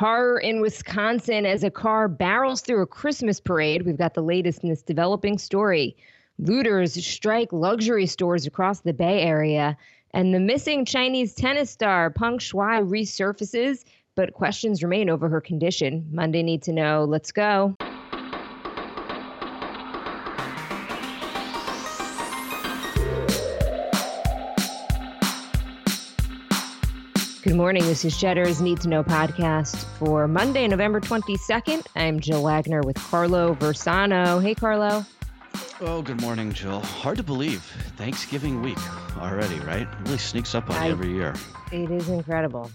Horror in Wisconsin as a car barrels through a Christmas parade. We've got the latest in this developing story. Looters strike luxury stores across the Bay Area. And the missing Chinese tennis star Peng Shuai resurfaces, but questions remain over her condition. Monday Need to Know. Let's go. Good morning. This is Cheddar's Need to Know podcast for Monday, November 22nd. I'm Jill Wagner with Carlo Versano. Hey, Carlo. Oh, good morning, Jill. Hard to believe. Thanksgiving week already, right? It really sneaks up on I, you every year. It is incredible.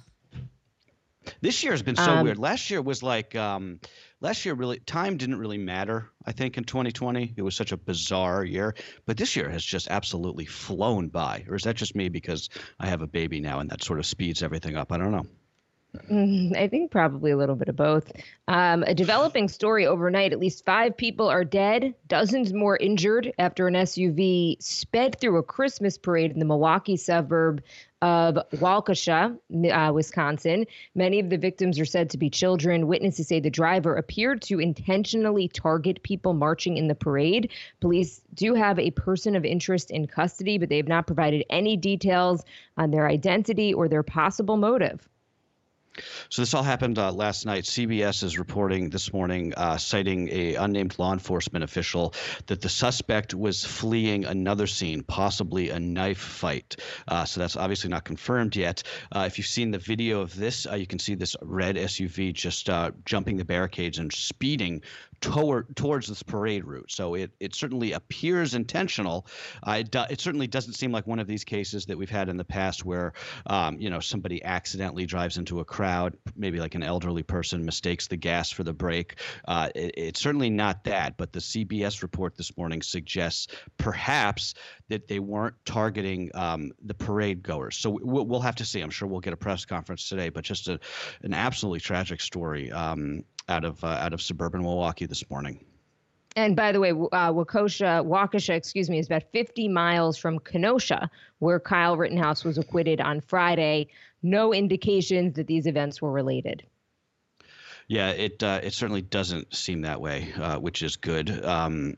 This year has been so um, weird. Last year was like um, last year really time didn't really matter. I think in 2020 it was such a bizarre year, but this year has just absolutely flown by. Or is that just me because I have a baby now and that sort of speeds everything up? I don't know. Mm, I think probably a little bit of both. Um, a developing story overnight. At least five people are dead, dozens more injured after an SUV sped through a Christmas parade in the Milwaukee suburb of Waukesha, uh, Wisconsin. Many of the victims are said to be children. Witnesses say the driver appeared to intentionally target people marching in the parade. Police do have a person of interest in custody, but they have not provided any details on their identity or their possible motive. So this all happened uh, last night. CBS is reporting this morning, uh, citing a unnamed law enforcement official, that the suspect was fleeing another scene, possibly a knife fight. Uh, so that's obviously not confirmed yet. Uh, if you've seen the video of this, uh, you can see this red SUV just uh, jumping the barricades and speeding toward towards this parade route. So it it certainly appears intentional. Uh, it, do, it certainly doesn't seem like one of these cases that we've had in the past where um, you know somebody accidentally drives into a crowd, maybe like an elderly person mistakes the gas for the brake. Uh, it, it's certainly not that. But the CBS report this morning suggests perhaps that they weren't targeting um, the parade goers. So we'll, we'll, have to see. I'm sure we'll get a press conference today. But just a, an absolutely tragic story. Um, out of uh, out of suburban Milwaukee this morning. And by the way, uh, Waukesha, Waukesha, excuse me, is about 50 miles from Kenosha, where Kyle Rittenhouse was acquitted on Friday. No indications that these events were related. Yeah, it uh, it certainly doesn't seem that way, uh, which is good. Um,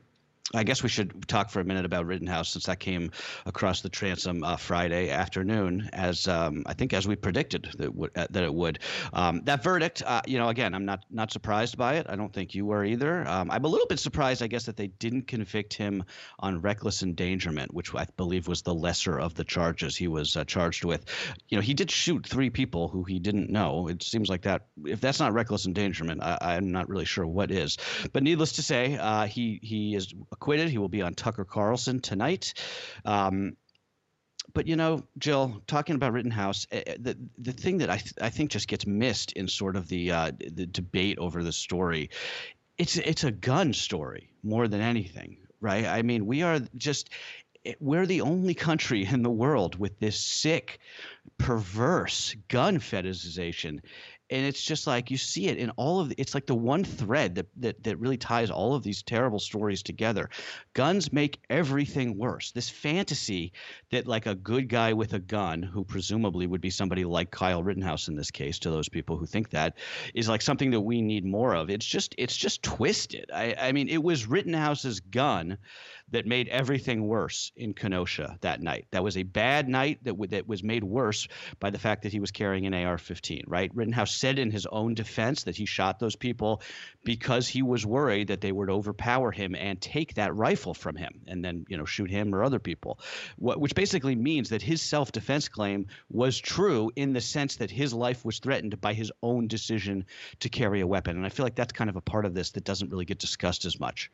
I guess we should talk for a minute about Rittenhouse since that came across the transom uh, Friday afternoon, as um, I think as we predicted that, w- uh, that it would. Um, that verdict, uh, you know, again, I'm not not surprised by it. I don't think you were either. Um, I'm a little bit surprised, I guess, that they didn't convict him on reckless endangerment, which I believe was the lesser of the charges he was uh, charged with. You know, he did shoot three people who he didn't know. It seems like that. If that's not reckless endangerment, I, am not really sure what is. But needless to say, uh, he he is acquitted. He will be on Tucker Carlson tonight. Um, but you know, Jill, talking about Rittenhouse, eh, eh, the the thing that I th- I think just gets missed in sort of the uh, the debate over the story, it's it's a gun story more than anything, right? I mean, we are just eh, we're the only country in the world with this sick, perverse gun fetishization and it's just like you see it in all of the, it's like the one thread that, that that really ties all of these terrible stories together. Guns make everything worse. This fantasy that like a good guy with a gun who presumably would be somebody like kyle rittenhouse in this case to those people who think that is like something that we need more of. It's just it's just twisted. I i mean it was rittenhouse's gun that made everything worse in Kenosha that night. That was a bad night that, w- that was made worse by the fact that he was carrying an AR 15, right? Rittenhouse said in his own defense that he shot those people because he was worried that they would overpower him and take that rifle from him and then, you know, shoot him or other people, what, which basically means that his self defense claim was true in the sense that his life was threatened by his own decision to carry a weapon. And I feel like that's kind of a part of this that doesn't really get discussed as much.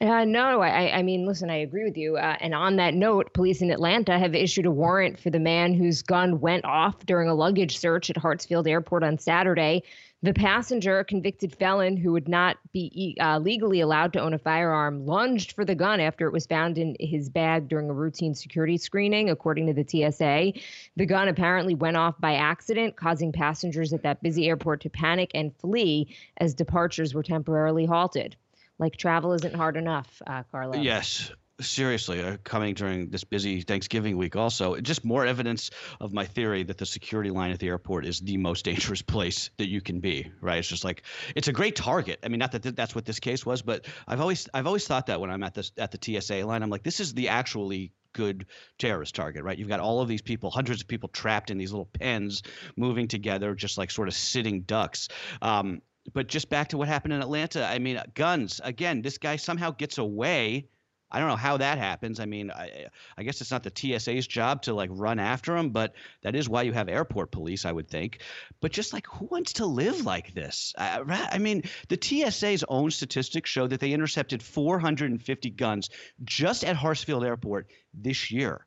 Uh, no, I, I mean, listen, I agree with you. Uh, and on that note, police in Atlanta have issued a warrant for the man whose gun went off during a luggage search at Hartsfield Airport on Saturday. The passenger, a convicted felon who would not be uh, legally allowed to own a firearm, lunged for the gun after it was found in his bag during a routine security screening, according to the TSA. The gun apparently went off by accident, causing passengers at that busy airport to panic and flee as departures were temporarily halted like travel isn't hard enough, uh, Carlo. Yes. seriously uh, coming during this busy Thanksgiving week also just more evidence of my theory that the security line at the airport is the most dangerous place that you can be right it's just like it's a great target I mean not that th- that's what this case was but I've always I've always thought that when I'm at this at the TSA line I'm like this is the actually good terrorist target, right? You've got all of these people, hundreds of people trapped in these little pens, moving together, just like sort of sitting ducks. Um, but just back to what happened in Atlanta. I mean, guns again. This guy somehow gets away I don't know how that happens. I mean, I, I guess it's not the TSA's job to like run after them, but that is why you have airport police, I would think. But just like, who wants to live like this? I, I mean, the TSA's own statistics show that they intercepted 450 guns just at Hartsfield Airport this year.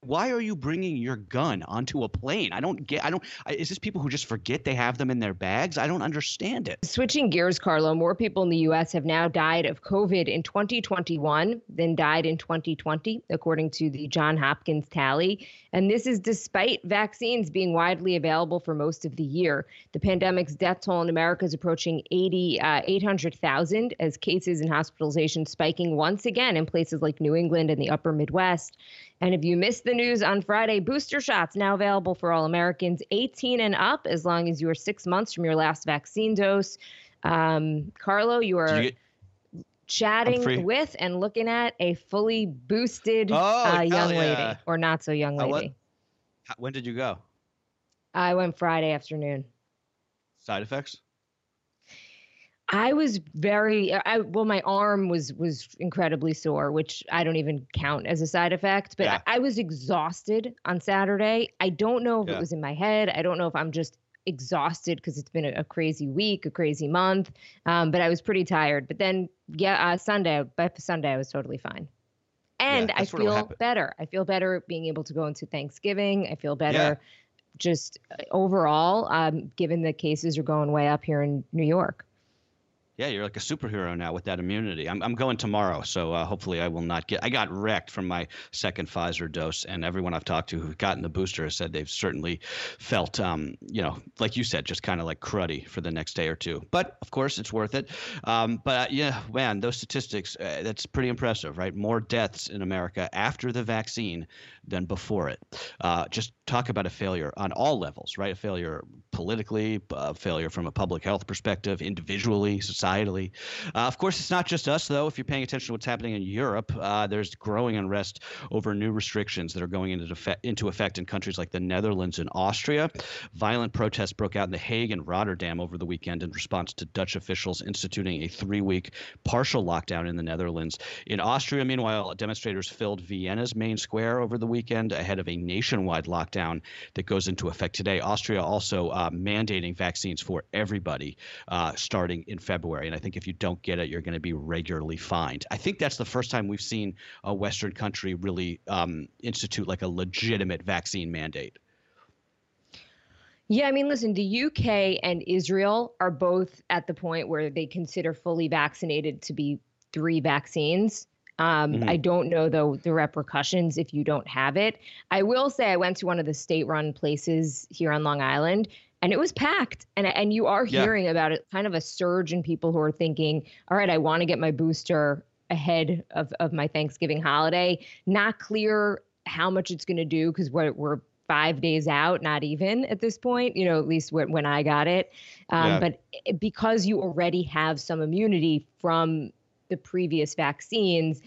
Why are you bringing your gun onto a plane? I don't get. I don't. Is this people who just forget they have them in their bags? I don't understand it. Switching gears, Carlo, more people in the U.S. have now died of COVID in 2021 than died in 2020, according to the John Hopkins tally. And this is despite vaccines being widely available for most of the year. The pandemic's death toll in America is approaching 80, uh, 800,000 as cases and hospitalizations spiking once again in places like New England and the upper Midwest. And if you missed the news on Friday, booster shots now available for all Americans 18 and up as long as you are six months from your last vaccine dose. Um, Carlo, you are get, chatting with and looking at a fully boosted oh, uh, young yeah. lady or not so young lady. When did you go? I went Friday afternoon. Side effects? I was very I well my arm was was incredibly sore, which I don't even count as a side effect, but yeah. I, I, was exhausted on Saturday. I don't know if yeah. it was in my head. I don't know if I'm just exhausted because it's been a, a, crazy week, a crazy month. Um, but I was pretty tired. But then yeah, uh, Sunday by Sunday I was totally fine. And yeah, I feel better. I feel better being able to go into Thanksgiving. I feel better just uh, overall, um, given the cases are going way up here in New York yeah, you're like a superhero now with that immunity. I'm, I'm going tomorrow, so uh, hopefully I will not get. I got wrecked from my second Pfizer dose, and everyone I've talked to who've gotten the booster has said they've certainly felt, um, you know, like you said, just kind of like cruddy for the next day or two. But of course, it's worth it. Um, but uh, yeah, man, those statistics, uh, that's pretty impressive, right? More deaths in America after the vaccine than before it. Uh, just talk about a failure on all levels, right? A failure politically, a failure from a public health perspective, individually, societally. Uh, of course, it's not just us, though. If you're paying attention to what's happening in Europe, uh, there's growing unrest over new restrictions that are going into, effect, into effect in countries like the Netherlands and Austria. Violent protests broke out in The Hague and Rotterdam over the weekend in response to Dutch officials instituting a three week partial lockdown in the Netherlands. In Austria, meanwhile, demonstrators filled Vienna's main square over the weekend ahead of a nationwide lockdown that goes into effect today. Austria also uh, mandating vaccines for everybody uh, starting in February. And I think if you don't get it, you're going to be regularly fined. I think that's the first time we've seen a Western country really um, institute like a legitimate vaccine mandate. Yeah, I mean, listen, the UK and Israel are both at the point where they consider fully vaccinated to be three vaccines. Um, mm-hmm. I don't know though the repercussions if you don't have it. I will say I went to one of the state-run places here on Long Island, and it was packed. And and you are hearing yeah. about it, kind of a surge in people who are thinking, "All right, I want to get my booster ahead of of my Thanksgiving holiday." Not clear how much it's going to do because we're we're five days out, not even at this point, you know, at least when, when I got it. Um, yeah. But eh, because you already have some immunity from the previous vaccines,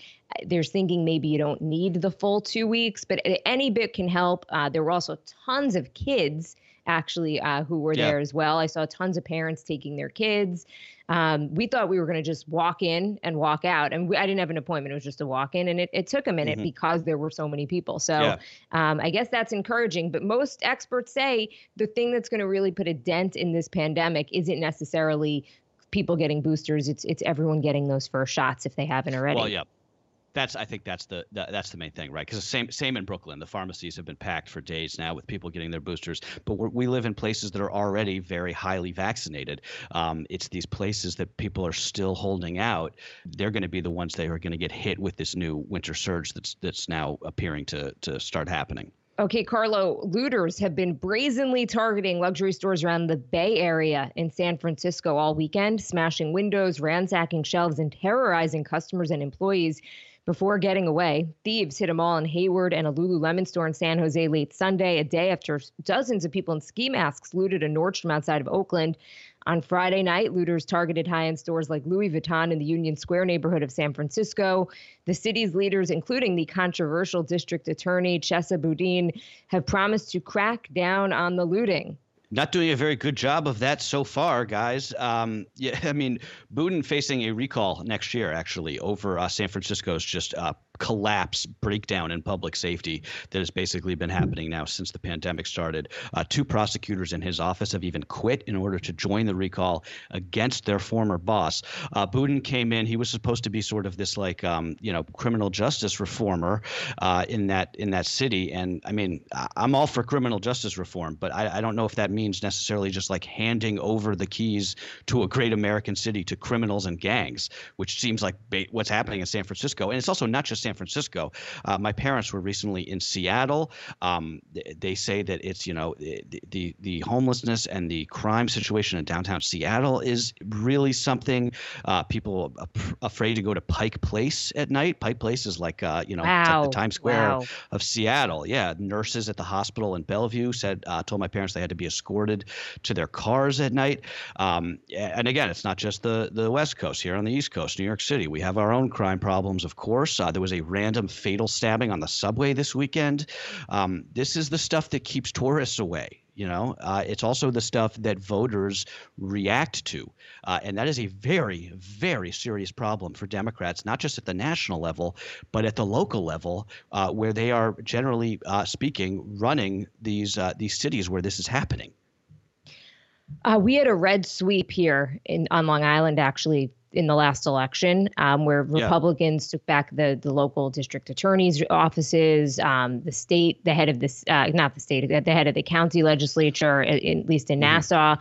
there's thinking maybe you don't need the full two weeks, but any bit can help. Uh, there were also tons of kids actually uh, who were yeah. there as well. I saw tons of parents taking their kids. Um, we thought we were going to just walk in and walk out, and we, I didn't have an appointment. It was just a walk in, and it, it took a minute mm-hmm. because there were so many people. So yeah. um, I guess that's encouraging. But most experts say the thing that's going to really put a dent in this pandemic isn't necessarily people getting boosters. It's it's everyone getting those first shots if they haven't already. Well, yeah. That's I think that's the, the that's the main thing, right? Because same same in Brooklyn, the pharmacies have been packed for days now with people getting their boosters. But we live in places that are already very highly vaccinated. Um, it's these places that people are still holding out. They're going to be the ones that are going to get hit with this new winter surge that's that's now appearing to to start happening. Okay, Carlo, looters have been brazenly targeting luxury stores around the Bay Area in San Francisco all weekend, smashing windows, ransacking shelves, and terrorizing customers and employees. Before getting away. Thieves hit a mall in Hayward and a Lululemon store in San Jose late Sunday, a day after dozens of people in ski masks looted a Nordstrom outside of Oakland. On Friday night, looters targeted high end stores like Louis Vuitton in the Union Square neighborhood of San Francisco. The city's leaders, including the controversial district attorney Chesa Boudin, have promised to crack down on the looting not doing a very good job of that so far, guys. Um, yeah, I mean, Boudin facing a recall next year, actually, over uh, San Francisco's just uh, collapse, breakdown in public safety that has basically been happening now since the pandemic started. Uh, two prosecutors in his office have even quit in order to join the recall against their former boss. Uh, Boudin came in; he was supposed to be sort of this like um, you know criminal justice reformer uh, in that in that city. And I mean, I'm all for criminal justice reform, but I, I don't know if that means necessarily just like handing over the keys to a great American city to criminals and gangs, which seems like ba- what's happening in San Francisco. And it's also not just San Francisco. Uh, my parents were recently in Seattle. Um, they say that it's you know the, the the homelessness and the crime situation in downtown Seattle is really something. Uh, people afraid to go to Pike Place at night. Pike Place is like uh, you know wow. like the Times Square wow. of Seattle. Yeah, nurses at the hospital in Bellevue said uh, told my parents they had to be escorted to their cars at night. Um, and again, it's not just the the West Coast. Here on the East Coast, New York City, we have our own crime problems. Of course, uh, there was a random fatal stabbing on the subway this weekend. Um, this is the stuff that keeps tourists away. You know, uh, it's also the stuff that voters react to. Uh, and that is a very, very serious problem for Democrats, not just at the national level, but at the local level, uh, where they are generally uh, speaking running these, uh, these cities where this is happening. Uh, we had a red sweep here in on Long Island actually in the last election, um, where Republicans yeah. took back the the local district attorneys' offices, um, the state, the head of this, uh, not the state, at the head of the county legislature, at, at least in mm-hmm. Nassau.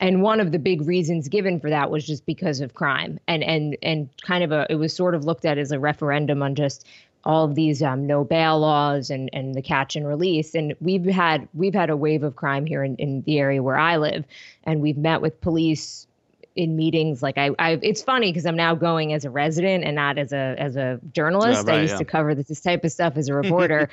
And one of the big reasons given for that was just because of crime, and and and kind of a it was sort of looked at as a referendum on just all of these um, no bail laws and and the catch and release and we've had we've had a wave of crime here in, in the area where I live and we've met with police in meetings like I, I it's funny because I'm now going as a resident and not as a as a journalist. Yeah, right, I used yeah. to cover this, this type of stuff as a reporter,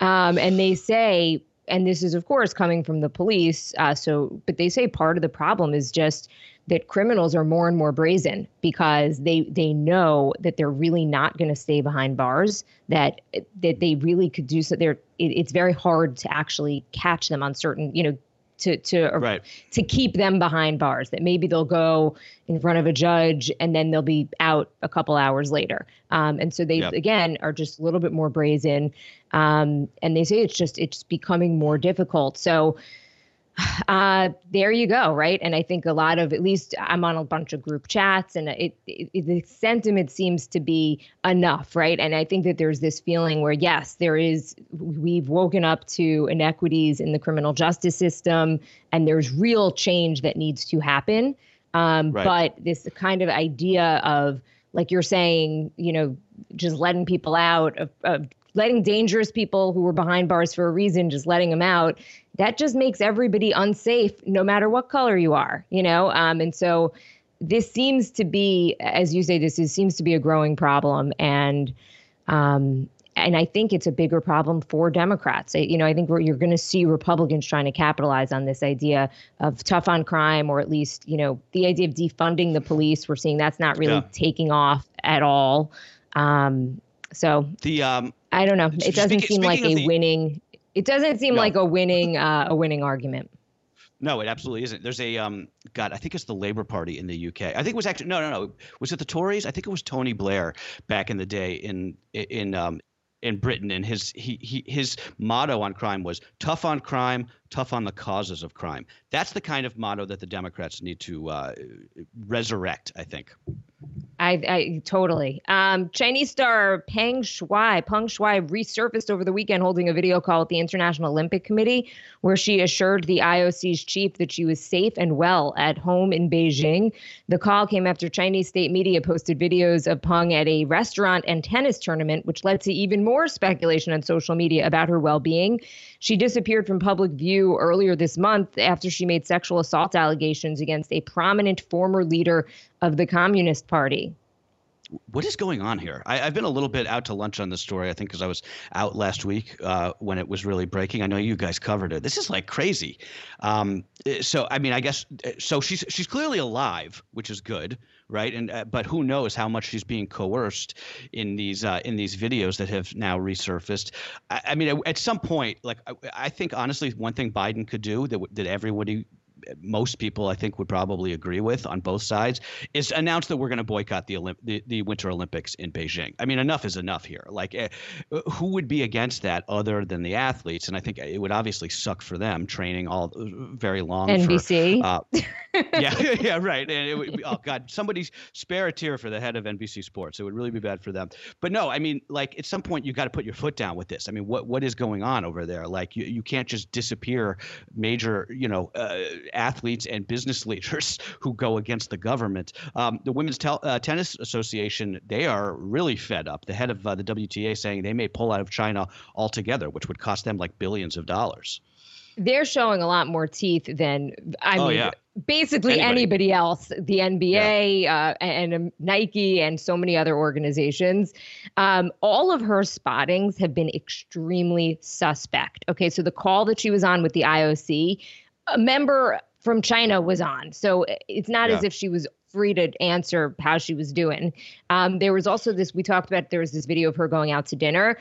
um, and they say, and this is of course coming from the police. Uh, so, but they say part of the problem is just that criminals are more and more brazen because they they know that they're really not going to stay behind bars that that they really could do so they're it, it's very hard to actually catch them on certain you know to to uh, right. to keep them behind bars that maybe they'll go in front of a judge and then they'll be out a couple hours later um, and so they yep. again are just a little bit more brazen um, and they say it's just it's becoming more difficult so uh, there you go, right? And I think a lot of, at least I'm on a bunch of group chats, and it, it, the sentiment seems to be enough, right? And I think that there's this feeling where, yes, there is, we've woken up to inequities in the criminal justice system, and there's real change that needs to happen. Um, right. But this kind of idea of, like you're saying, you know, just letting people out of, of letting dangerous people who were behind bars for a reason, just letting them out, that just makes everybody unsafe, no matter what color you are, you know? Um, and so this seems to be, as you say, this is, seems to be a growing problem. And, um, and I think it's a bigger problem for Democrats. I, you know, I think you're going to see Republicans trying to capitalize on this idea of tough on crime, or at least, you know, the idea of defunding the police. We're seeing that's not really yeah. taking off at all. Um, so the um, I don't know. It doesn't speaking, seem like a the, winning. It doesn't seem no. like a winning uh, a winning argument. No, it absolutely isn't. There's a um, God, I think it's the Labor Party in the UK. I think it was actually no, no, no. Was it the Tories? I think it was Tony Blair back in the day in in um, in Britain, and his he, he his motto on crime was tough on crime, tough on the causes of crime. That's the kind of motto that the Democrats need to uh, resurrect. I think. I, I totally. Um, Chinese star Peng Shuai, Peng Shuai resurfaced over the weekend holding a video call at the International Olympic Committee, where she assured the IOC's chief that she was safe and well at home in Beijing. The call came after Chinese state media posted videos of Peng at a restaurant and tennis tournament, which led to even more speculation on social media about her well-being. She disappeared from public view earlier this month after she made sexual assault allegations against a prominent former leader of the Communist Party. what is going on here? I, have been a little bit out to lunch on this story, I think, because I was out last week uh, when it was really breaking. I know you guys covered it. This is like crazy. Um, eh, so, I mean, I guess eh, so. She's she's clearly alive, which is good, right? And uh, but who knows how much she's being coerced in these uh, in these videos that have now resurfaced. I, I mean, at some point, like I, I, think honestly, one thing Biden could do that that everybody most people I think would probably agree with on both sides is announce that we're going to boycott the, Olymp- the, the Winter Olympics in Beijing. I mean, enough is enough here. Like, uh, who would be against that other than the athletes? And I think it would obviously suck for them training all very long. NBC. For, uh, yeah, yeah, right. And it would be, oh God, somebody spare a tear for the head of NBC Sports. It would really be bad for them. But no, I mean, like at some point you got to put your foot down with this. I mean, what what is going on over there? Like you, you can't just disappear major, you know, uh, athletes and business leaders who go against the government. Um, the Women's Tel- uh, Tennis Association, they are really fed up. The head of uh, the WTA saying they may pull out of China altogether, which would cost them like billions of dollars they're showing a lot more teeth than I oh, mean, yeah. basically anybody. anybody. else. The NBA yeah. uh, and, and Nike and so many other organizations. Um, all of her spottings have been extremely suspect. Okay, so the call that she was on with the IOC, a member from China was on. So it's not yeah. as if she was free to answer how she was doing. Um, there was also this, we talked about, there was this video of her going out to dinner.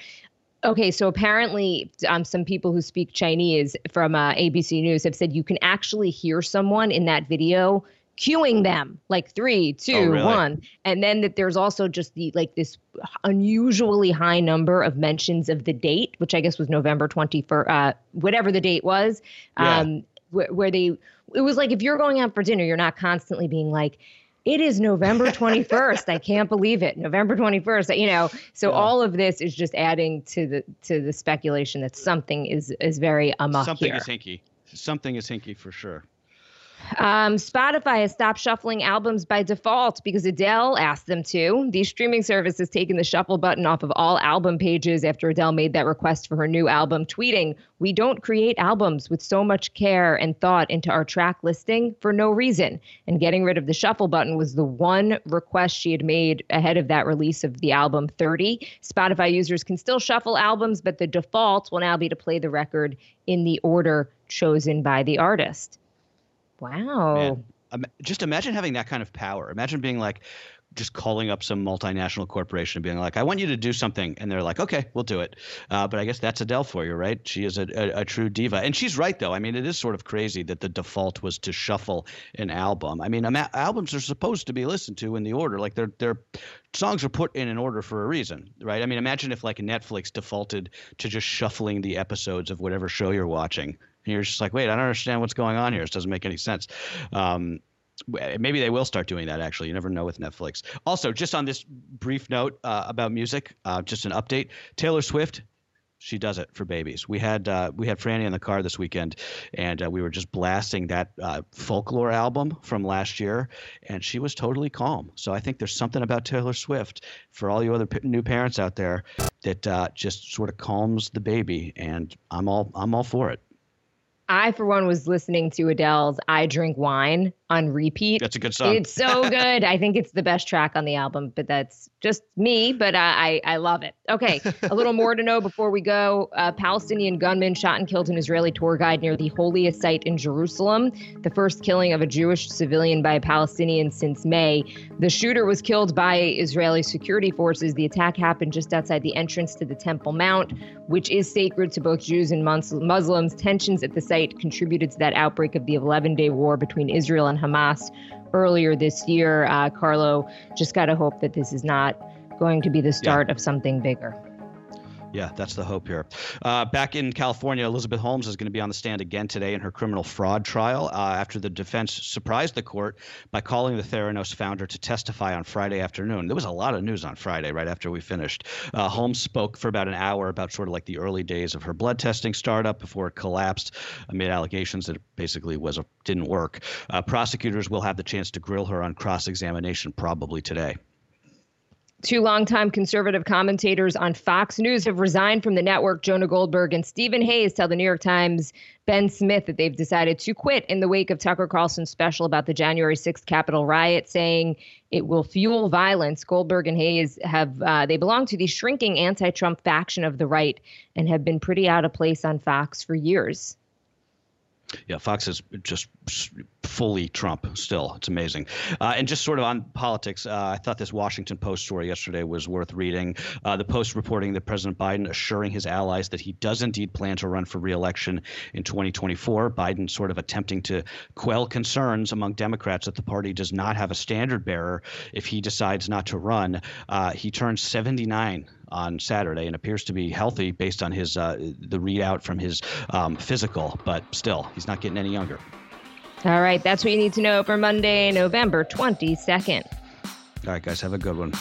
Okay, so apparently, um, some people who speak Chinese from uh, ABC News have said you can actually hear someone in that video cueing them like three, two, oh, really? one, and then that there's also just the like this unusually high number of mentions of the date, which I guess was November twenty first, uh, whatever the date was, yeah. um, wh- where they it was like if you're going out for dinner, you're not constantly being like, it is November 21st. I can't believe it. November 21st. You know, so yeah. all of this is just adding to the to the speculation that something is is very amok something here. is hinky. Something is hinky for sure. Um, Spotify has stopped shuffling albums by default because Adele asked them to. The streaming service has taken the shuffle button off of all album pages after Adele made that request for her new album, tweeting, We don't create albums with so much care and thought into our track listing for no reason. And getting rid of the shuffle button was the one request she had made ahead of that release of the album 30. Spotify users can still shuffle albums, but the default will now be to play the record in the order chosen by the artist. Wow. Man, just imagine having that kind of power. Imagine being like, just calling up some multinational corporation and being like, I want you to do something. And they're like, okay, we'll do it. Uh, but I guess that's Adele for you, right? She is a, a, a, true diva. And she's right, though. I mean, it is sort of crazy that the default was to shuffle an album. I mean, albums are supposed to be listened to in the order. Like, they're, they're songs are put in an order for a reason, right? I mean, imagine if like Netflix defaulted to just shuffling the episodes of whatever show you're watching and you're just like, wait, I don't understand what's going on here. This doesn't make any sense. Um, maybe they will start doing that actually you never know with netflix also just on this brief note uh, about music uh, just an update taylor swift she does it for babies. We had uh, we had Franny in the car this weekend, and uh, we were just blasting that uh, folklore album from last year, and she was totally calm. So I think there's something about Taylor Swift for all you other p- new parents out there that uh, just sort of calms the baby, and I'm all I'm all for it. I, for one, was listening to Adele's I Drink Wine on repeat. That's a good song. It's so good. I think it's the best track on the album, but that's just me, but I, I, I love it. Okay, a little more to know before we go. A Palestinian gunman shot and killed an Israeli tour guide near the holiest site in Jerusalem, the first killing of a Jewish civilian by a Palestinian since May. The shooter was killed by Israeli security forces. The attack happened just outside the entrance to the Temple Mount, which is sacred to both Jews and Muslims. Tensions at the site contributed to that outbreak of the 11 day war between Israel and on Hamas earlier this year. Uh, Carlo, just got to hope that this is not going to be the start yeah. of something bigger. Yeah, that's the hope here. Uh, back in California, Elizabeth Holmes is going to be on the stand again today in her criminal fraud trial uh, after the defense surprised the court by calling the Theranos founder to testify on Friday afternoon. There was a lot of news on Friday right after we finished. Uh, Holmes spoke for about an hour about sort of like the early days of her blood testing startup before it collapsed, amid allegations that it basically was a, didn't work. Uh, prosecutors will have the chance to grill her on cross examination probably today. Two longtime conservative commentators on Fox News have resigned from the network. Jonah Goldberg and Stephen Hayes tell the New York Times Ben Smith that they've decided to quit in the wake of Tucker Carlson's special about the January 6th Capitol riot, saying it will fuel violence. Goldberg and Hayes have uh, they belong to the shrinking anti-Trump faction of the right and have been pretty out of place on Fox for years. Yeah, Fox has just fully Trump still. It's amazing. Uh, and just sort of on politics, uh, I thought this Washington Post story yesterday was worth reading. Uh, the Post reporting that President Biden assuring his allies that he does indeed plan to run for reelection in 2024. Biden sort of attempting to quell concerns among Democrats that the party does not have a standard bearer if he decides not to run. Uh, he turns 79 on Saturday and appears to be healthy based on his uh, the readout from his um, physical, but still, he's not getting any younger. All right, that's what you need to know for Monday, November 22nd. All right, guys, have a good one.